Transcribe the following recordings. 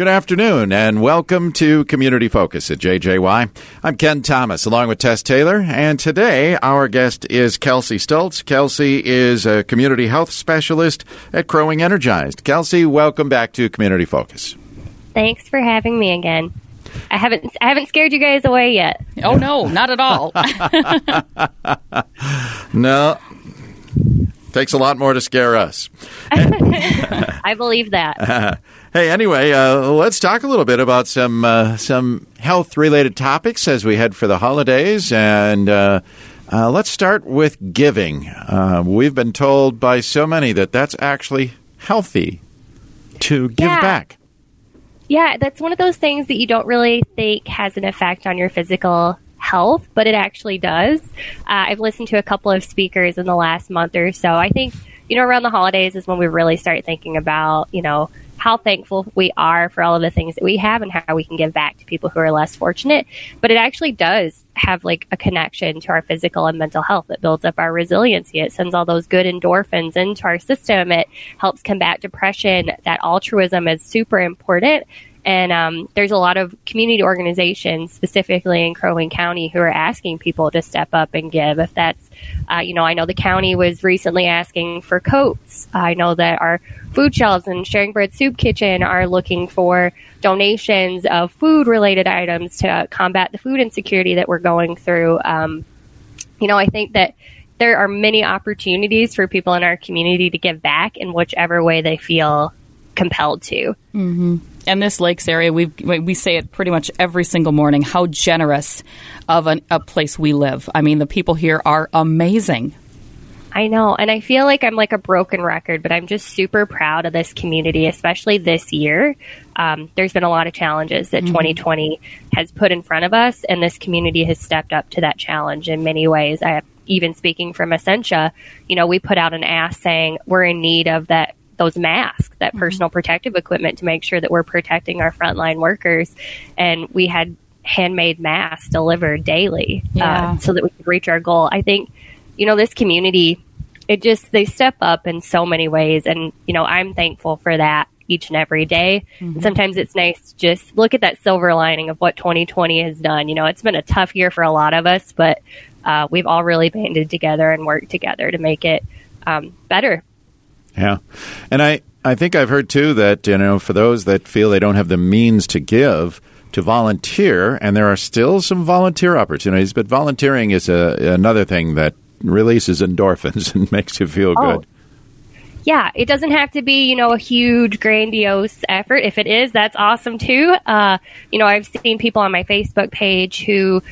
Good afternoon and welcome to Community Focus at JJY. I'm Ken Thomas along with Tess Taylor, and today our guest is Kelsey Stultz. Kelsey is a community health specialist at Crow Wing Energized. Kelsey, welcome back to Community Focus. Thanks for having me again. I haven't I haven't scared you guys away yet. Oh no, not at all. no. Takes a lot more to scare us. I believe that. Hey, anyway, uh, let's talk a little bit about some uh, some health related topics as we head for the holidays, and uh, uh let's start with giving. Uh, we've been told by so many that that's actually healthy to give yeah. back. Yeah, that's one of those things that you don't really think has an effect on your physical health, but it actually does. Uh, I've listened to a couple of speakers in the last month or so. I think you know around the holidays is when we really start thinking about you know how thankful we are for all of the things that we have and how we can give back to people who are less fortunate. But it actually does have like a connection to our physical and mental health. It builds up our resiliency. It sends all those good endorphins into our system. It helps combat depression. That altruism is super important. And um, there's a lot of community organizations, specifically in Crow Wing County, who are asking people to step up and give. If that's, uh, you know, I know the county was recently asking for coats. I know that our food shelves and Sharing Bread Soup Kitchen are looking for donations of food related items to combat the food insecurity that we're going through. Um, you know, I think that there are many opportunities for people in our community to give back in whichever way they feel compelled to. Mm-hmm. And this lakes area, we we say it pretty much every single morning. How generous of an, a place we live. I mean, the people here are amazing. I know, and I feel like I'm like a broken record, but I'm just super proud of this community, especially this year. Um, there's been a lot of challenges that mm-hmm. 2020 has put in front of us, and this community has stepped up to that challenge in many ways. I, even speaking from Essentia, you know, we put out an ask saying we're in need of that those masks, that mm-hmm. personal protective equipment to make sure that we're protecting our frontline workers. And we had handmade masks delivered daily uh, yeah. uh, so that we could reach our goal. I think, you know, this community, it just, they step up in so many ways. And, you know, I'm thankful for that each and every day. Mm-hmm. sometimes it's nice to just look at that silver lining of what 2020 has done. You know, it's been a tough year for a lot of us, but uh, we've all really banded together and worked together to make it um, better yeah. And I, I think I've heard too that, you know, for those that feel they don't have the means to give, to volunteer, and there are still some volunteer opportunities, but volunteering is a, another thing that releases endorphins and makes you feel oh. good. Yeah, it doesn't have to be, you know, a huge, grandiose effort. If it is, that's awesome too. Uh, you know, I've seen people on my Facebook page who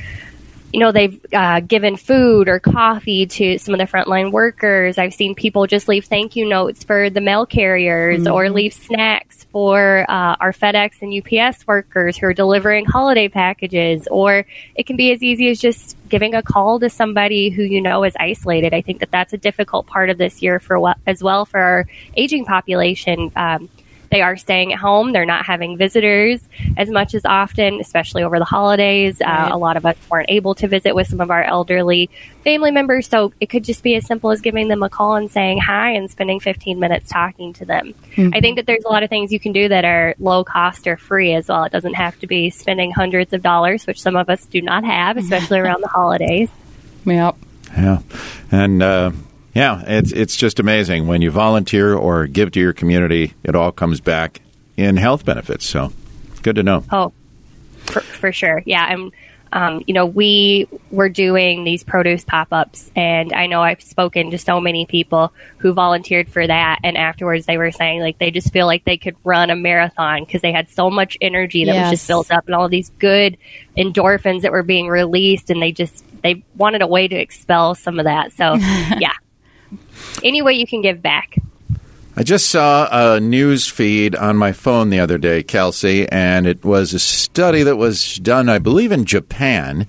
you know, they've uh, given food or coffee to some of the frontline workers. I've seen people just leave thank you notes for the mail carriers mm-hmm. or leave snacks for uh, our FedEx and UPS workers who are delivering holiday packages. Or it can be as easy as just giving a call to somebody who you know is isolated. I think that that's a difficult part of this year for as well for our aging population. Um, they are staying at home. They're not having visitors as much as often, especially over the holidays. Uh, right. Uh, a lot of us weren't able to visit with some of our elderly family members. So it could just be as simple as giving them a call and saying hi and spending 15 minutes talking to them. Mm-hmm. I think that there's a lot of things you can do that are low cost or free as well. It doesn't have to be spending hundreds of dollars, which some of us do not have, especially around the holidays. Yep. Yeah. And, uh, yeah, it's it's just amazing when you volunteer or give to your community, it all comes back in health benefits. So, good to know. Oh, for, for sure. Yeah, I'm. Um, you know, we were doing these produce pop ups, and I know I've spoken to so many people who volunteered for that. And afterwards, they were saying like they just feel like they could run a marathon because they had so much energy that yes. was just built up and all these good endorphins that were being released, and they just they wanted a way to expel some of that. So, yeah, any way you can give back. I just saw a news feed on my phone the other day, Kelsey, and it was a study that was done, I believe, in Japan.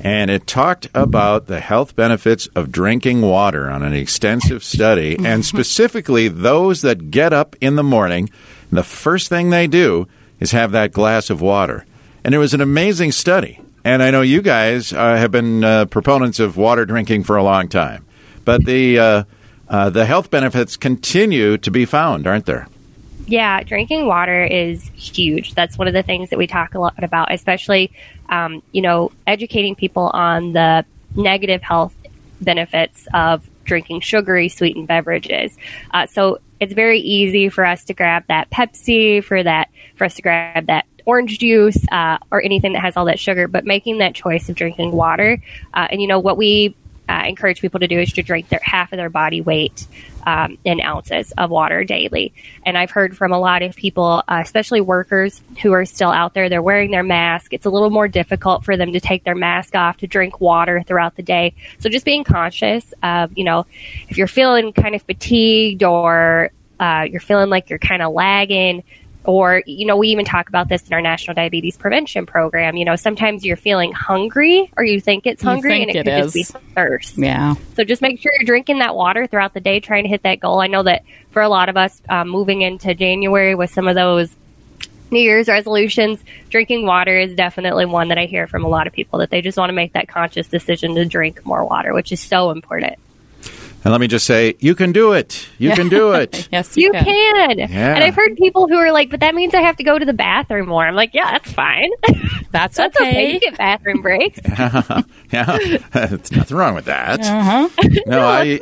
And it talked about the health benefits of drinking water on an extensive study, and specifically those that get up in the morning, the first thing they do is have that glass of water. And it was an amazing study. And I know you guys uh, have been uh, proponents of water drinking for a long time. But the uh, uh, the health benefits continue to be found, aren't there? Yeah, drinking water is huge. That's one of the things that we talk a lot about, especially, um, you know, educating people on the negative health benefits of drinking sugary sweetened beverages. Uh, so it's very easy for us to grab that Pepsi, for that, for us to grab that orange juice, uh, or anything that has all that sugar, but making that choice of drinking water. Uh, and you know, what we uh, encourage people to do is to drink their half of their body weight um, in ounces of water daily. And I've heard from a lot of people, uh, especially workers who are still out there, they're wearing their mask. It's a little more difficult for them to take their mask off to drink water throughout the day. So just being conscious of, you know, if you're feeling kind of fatigued or uh, you're feeling like you're kind of lagging, or, you know, we even talk about this in our National Diabetes Prevention Program. You know, sometimes you're feeling hungry or you think it's hungry think and it, it could is. just be thirst. Yeah. So just make sure you're drinking that water throughout the day, trying to hit that goal. I know that for a lot of us um, moving into January with some of those New Year's resolutions, drinking water is definitely one that I hear from a lot of people that they just want to make that conscious decision to drink more water, which is so important. And let me just say, you can do it. You can do it. Yes, you, You can. can. Yeah. And I've heard people who are like, but that means I have to go to the bathroom more. I'm like, yeah, that's fine. That's, that's okay. okay. You get bathroom breaks. yeah, there's nothing wrong with that. Uh-huh. No, No, I.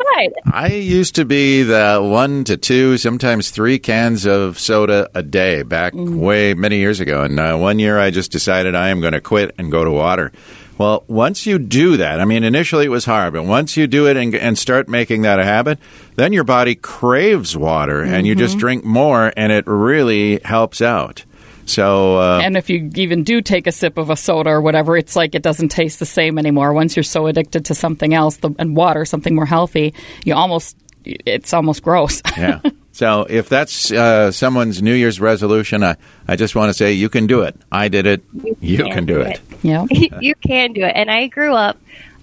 I used to be the one to two, sometimes three cans of soda a day back Mm. way many years ago. And uh, one year I just decided I am going to quit and go to water. Well, once you do that, I mean, initially it was hard, but once you do it and, and start making that a habit, then your body craves water and you Mm-hmm. just drink more and it really helps out. So, uh, And if you even do take a sip of a soda or whatever, it's like it doesn't taste the same anymore. Once you're so addicted to something else the, and water, something more healthy, you almost it's almost gross. yeah. So if that's uh, someone's New Year's resolution, I, I just want to say you can do it. I did it. You, can, do it. yeah. you can do it. And I grew up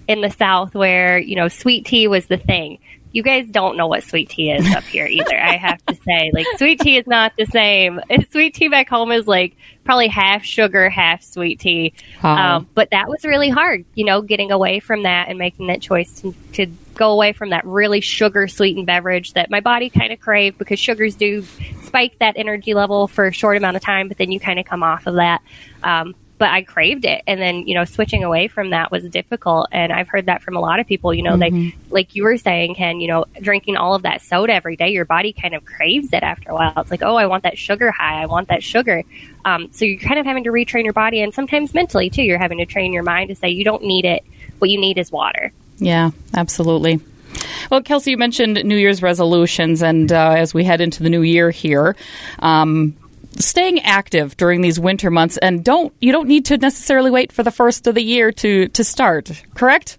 in the South where, you know, sweet tea was the thing. You guys don't know what sweet tea is up here either. I have to say, like, sweet tea is not the same. Sweet tea back home is like probably half sugar, half sweet tea. Wow. Um, but that was really hard, you know, getting away from that and making that choice to, to go away from that really sugar sweetened beverage that my body kind of craved because sugars do spike that energy level for a short amount of time, but then you kind of come off of that. Um, but I craved it. And then, you know, switching away from that was difficult. And I've heard that from a lot of people, you know, they, like you were saying, Ken, you know, drinking all of that soda every day, your body kind of craves it after a while. It's like, oh, I want that sugar high. I want that sugar. Um, so you're kind of having to retrain your body and sometimes mentally too. You're having to train your mind to say you don't need it. What you need is water. Yeah, absolutely. Well, Kelsey, you mentioned New Year's resolutions, and uh, as we head into the new year here, um, staying active during these winter months, and don't you don't need to necessarily wait for the first of the year to to start. Correct?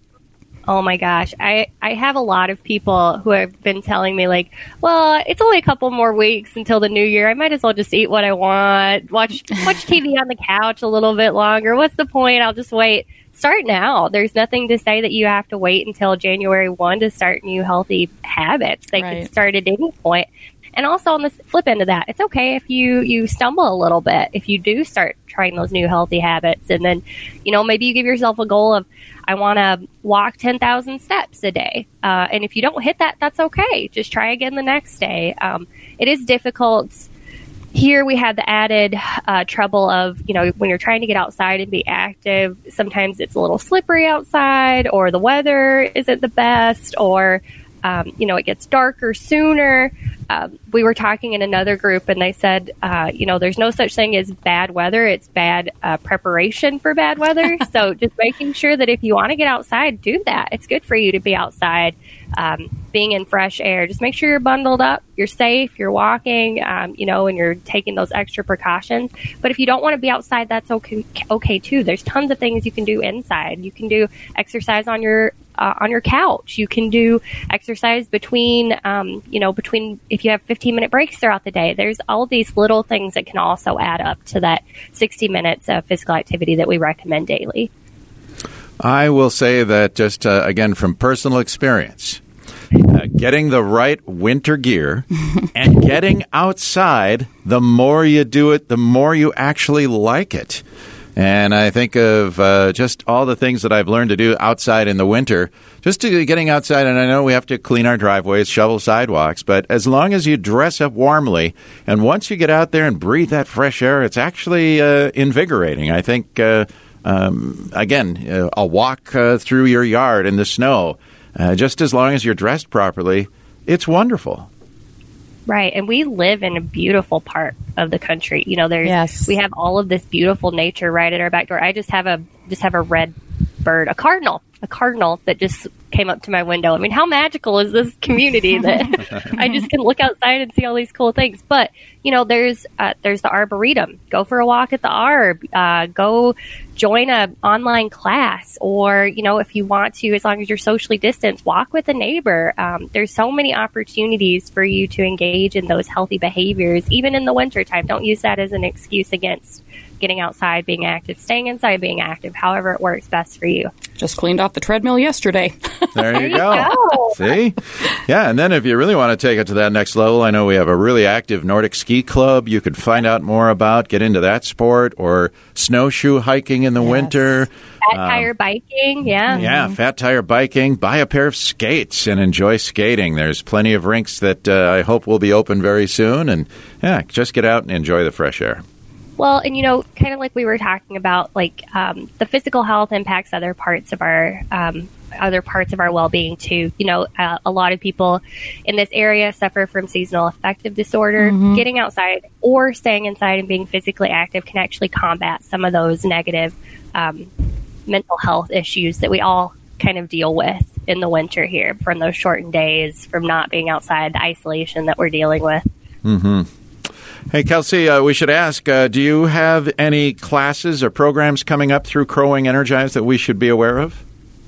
Oh my gosh. I, I have a lot of people who have been telling me like, well, it's only a couple more weeks until the new year. I might as well just eat what I want, watch, watch TV on the couch a little bit longer. What's the point? I'll just wait. Start now. There's nothing to say that you have to wait until January 1 to start new healthy habits. They Right. can start at any point. And also on the flip end of that, it's okay if you, you stumble a little bit, if you do start trying those new healthy habits. And then, you know, maybe you give yourself a goal of, I want to walk 10,000 steps a day. Uh, and if you don't hit that, that's okay. Just try again the next day. Um, it is difficult. Here we have the added uh, trouble of, you know, when you're trying to get outside and be active, sometimes it's a little slippery outside or the weather isn't the best or, um, you know, it gets darker sooner. Um, we were talking in another group and they said, uh, you know, there's no such thing as bad weather. It's bad uh, preparation for bad weather. so just making sure that if you want to get outside, do that. It's good for you to be outside, um, being in fresh air. Just make sure you're bundled up, you're safe, you're walking, um, you know, and you're taking those extra precautions. But if you don't want to be outside, that's okay, okay too. There's tons of things you can do inside. You can do exercise on your uh, on your couch. You can do exercise between, um, you know, between if you have 15 minute breaks throughout the day. There's all these little things that can also add up to that 60 minutes of physical activity that we recommend daily. I will say that just uh, again from personal experience, uh, getting the right winter gear and getting outside, the more you do it, the more you actually like it. And I think of uh, just all the things that I've learned to do outside in the winter, just to getting outside. And I know we have to clean our driveways, shovel sidewalks, but as long as you dress up warmly, and once you get out there and breathe that fresh air, it's actually uh, invigorating. I think, uh, um, again, uh, a walk uh, through your yard in the snow, uh, just as long as you're dressed properly, it's wonderful. Right, and we live in a beautiful part of the country. You know, there's Yes. we have all of this beautiful nature right at our back door. I just have a just have a red bird, a cardinal, a cardinal that just came up to my window. I mean, how magical is this community that I just can look outside and see all these cool things? But you know, there's uh, there's the arboretum. Go for a walk at the arb. Uh, go join a online class, or you know, if you want to, as long as you're socially distanced, walk with a neighbor. Um, there's so many opportunities for you to engage in those healthy behaviors, even in the wintertime. Don't use that as an excuse against getting outside, being active, staying inside, being active. However, it works best for you. Just cleaned off the treadmill yesterday. There you you go. go. See? Yeah, and then if you really want to take it to that next level, I know we have a really active Nordic ski club you could find out more about, get into that sport, or snowshoe hiking in the Yes. winter. Fat tire biking, yeah. Yeah, fat tire biking, buy a pair of skates and enjoy skating. There's plenty of rinks that uh, I hope will be open very soon. And yeah, just get out and enjoy the fresh air. Well, and you know, kind of like we were talking about, like um, the physical health impacts other parts of our um, other parts of our well-being too. You know, uh, a lot of people in this area suffer from seasonal affective disorder. Getting outside or staying inside and being physically active can actually combat some of those negative um, mental health issues that we all kind of deal with in the winter here, from those shortened days, from not being outside, the isolation that we're dealing with. Hey, Kelsey, uh, we should ask uh, do you have any classes or programs coming up through Crow Wing Energize that we should be aware of?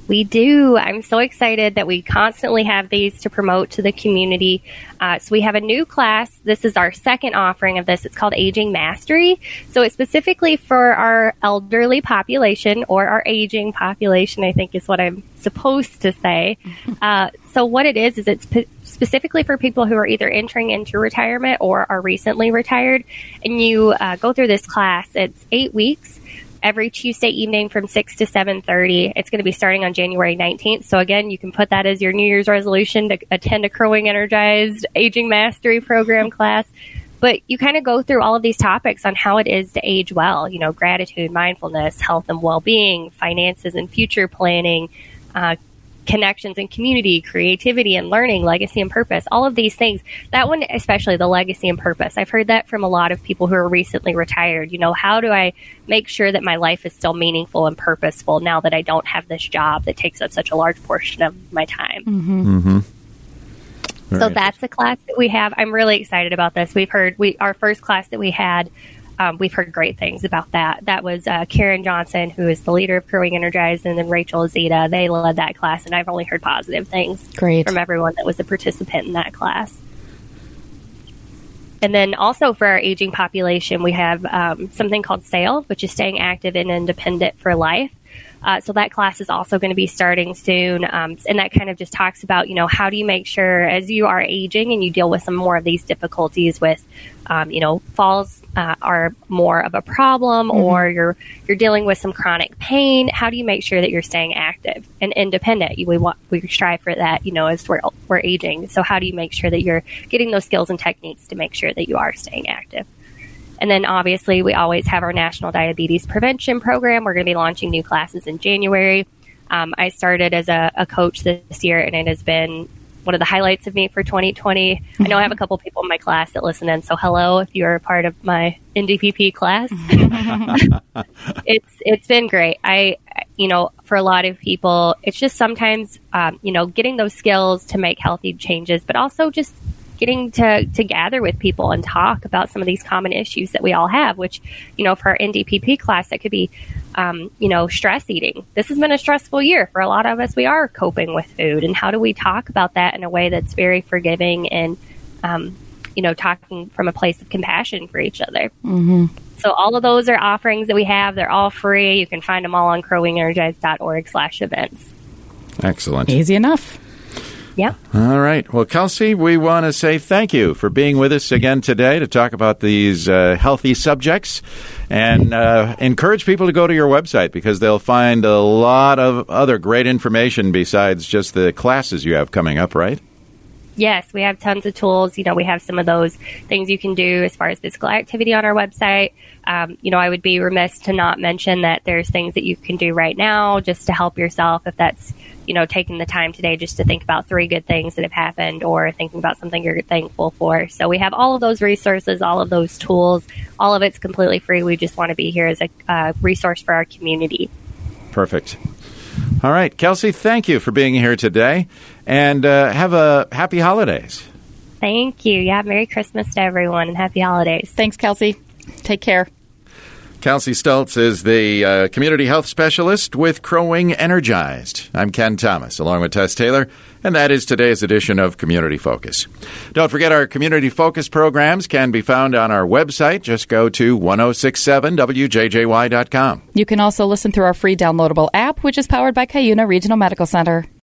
We do. I'm so excited that we constantly have these to promote to the community. Uh, so we have a new class. This is our second offering of this. It's called Aging Mastery. So it's specifically for our elderly population or our aging population, I think is what I'm supposed to say. Uh, so what it is, is it's p- specifically for people who are either entering into retirement or are recently retired. And you uh, go through this class. It's eight weeks every Tuesday evening from 6 to 7:30. It's going to be starting on January 19th. So again, you can put that as your New Year's resolution to attend a Crow Wing Energized Aging Mastery Program class. But you kind of go through all of these topics on how it is to age well, you know, gratitude, mindfulness, health and well-being, finances and future planning, uh, connections and community, creativity and learning, legacy and purpose, all of these things. That one, especially the legacy and purpose. I've heard that from a lot of people who are recently retired. You know, how do I make sure that my life is still meaningful and purposeful now that I don't have this job that takes up such a large portion of my time? Mm-hmm. Mm-hmm. So Very that's a class that we have. I'm really excited about this. We've heard we our first class that we had. Um, we've heard great things about that. That was uh, Karen Johnson, who is the leader of Crow Wing Energized, and then Rachel Azita. They led that class, and I've only heard positive things Great. from everyone that was a participant in that class. And then also for our aging population, we have um, something called SAIL, which is staying active and independent for life. Uh, so that class is also going to be starting soon, um, and that kind of just talks about you know how do you make sure as you are aging and you deal with some more of these difficulties with um, you know falls uh, are more of a problem or you're you're dealing with some chronic pain. How do you make sure that you're staying active and independent? We want we strive for that you know as we're we're aging. So how do you make sure that you're getting those skills and techniques to make sure that you are staying active? And then obviously, we always have our National Diabetes Prevention Program. We're going to be launching new classes in January. Um, I started as a, a coach this year, and it has been one of the highlights of me for 2020. I know I have a couple people in my class that listen in, so hello if you're a part of my NDPP class. it's it's been great. I you know for a lot of people, it's just sometimes um, you know getting those skills to make healthy changes, but also just getting to, to gather with people and talk about some of these common issues that we all have, which, you know, for our NDPP class, that could be, um, you know, stress eating. This has been a stressful year for a lot of us. We are coping with food. And how do we talk about that in a way that's very forgiving and, um, you know, talking from a place of compassion for each other? Mm-hmm. So all of those are offerings that we have. They're all free. You can find them all on crowingenergize.org slash events. Excellent. Easy enough. Yeah. All right. Well, Kelsey, we want to say thank you for being with us again today to talk about these uh, healthy subjects and uh, encourage people to go to your website because they'll find a lot of other great information besides just the classes you have coming up, right? Yes, we have tons of tools. You know, we have some of those things you can do as far as physical activity on our website. Um, you know, I would be remiss to not mention that there's things that you can do right now just to help yourself if that's you know, taking the time today just to think about three good things that have happened or thinking about something you're thankful for. So we have all of those resources, all of those tools. All of it's completely free. We just want to be here as a uh, resource for our community. Perfect. All right, Kelsey, thank you for being here today and uh, have a happy holidays. Thank you. Yeah, Merry Christmas to everyone and happy holidays. Thanks, Kelsey. Take care. Kelsey Stultz is the uh, community health specialist with Crow Wing Energized. I'm Ken Thomas, along with Tess Taylor, and that is today's edition of Community Focus. Don't forget our Community Focus programs can be found on our website. Just go to 1067wjjy.com. You can also listen through our free downloadable app, which is powered by Cuyuna Regional Medical Center.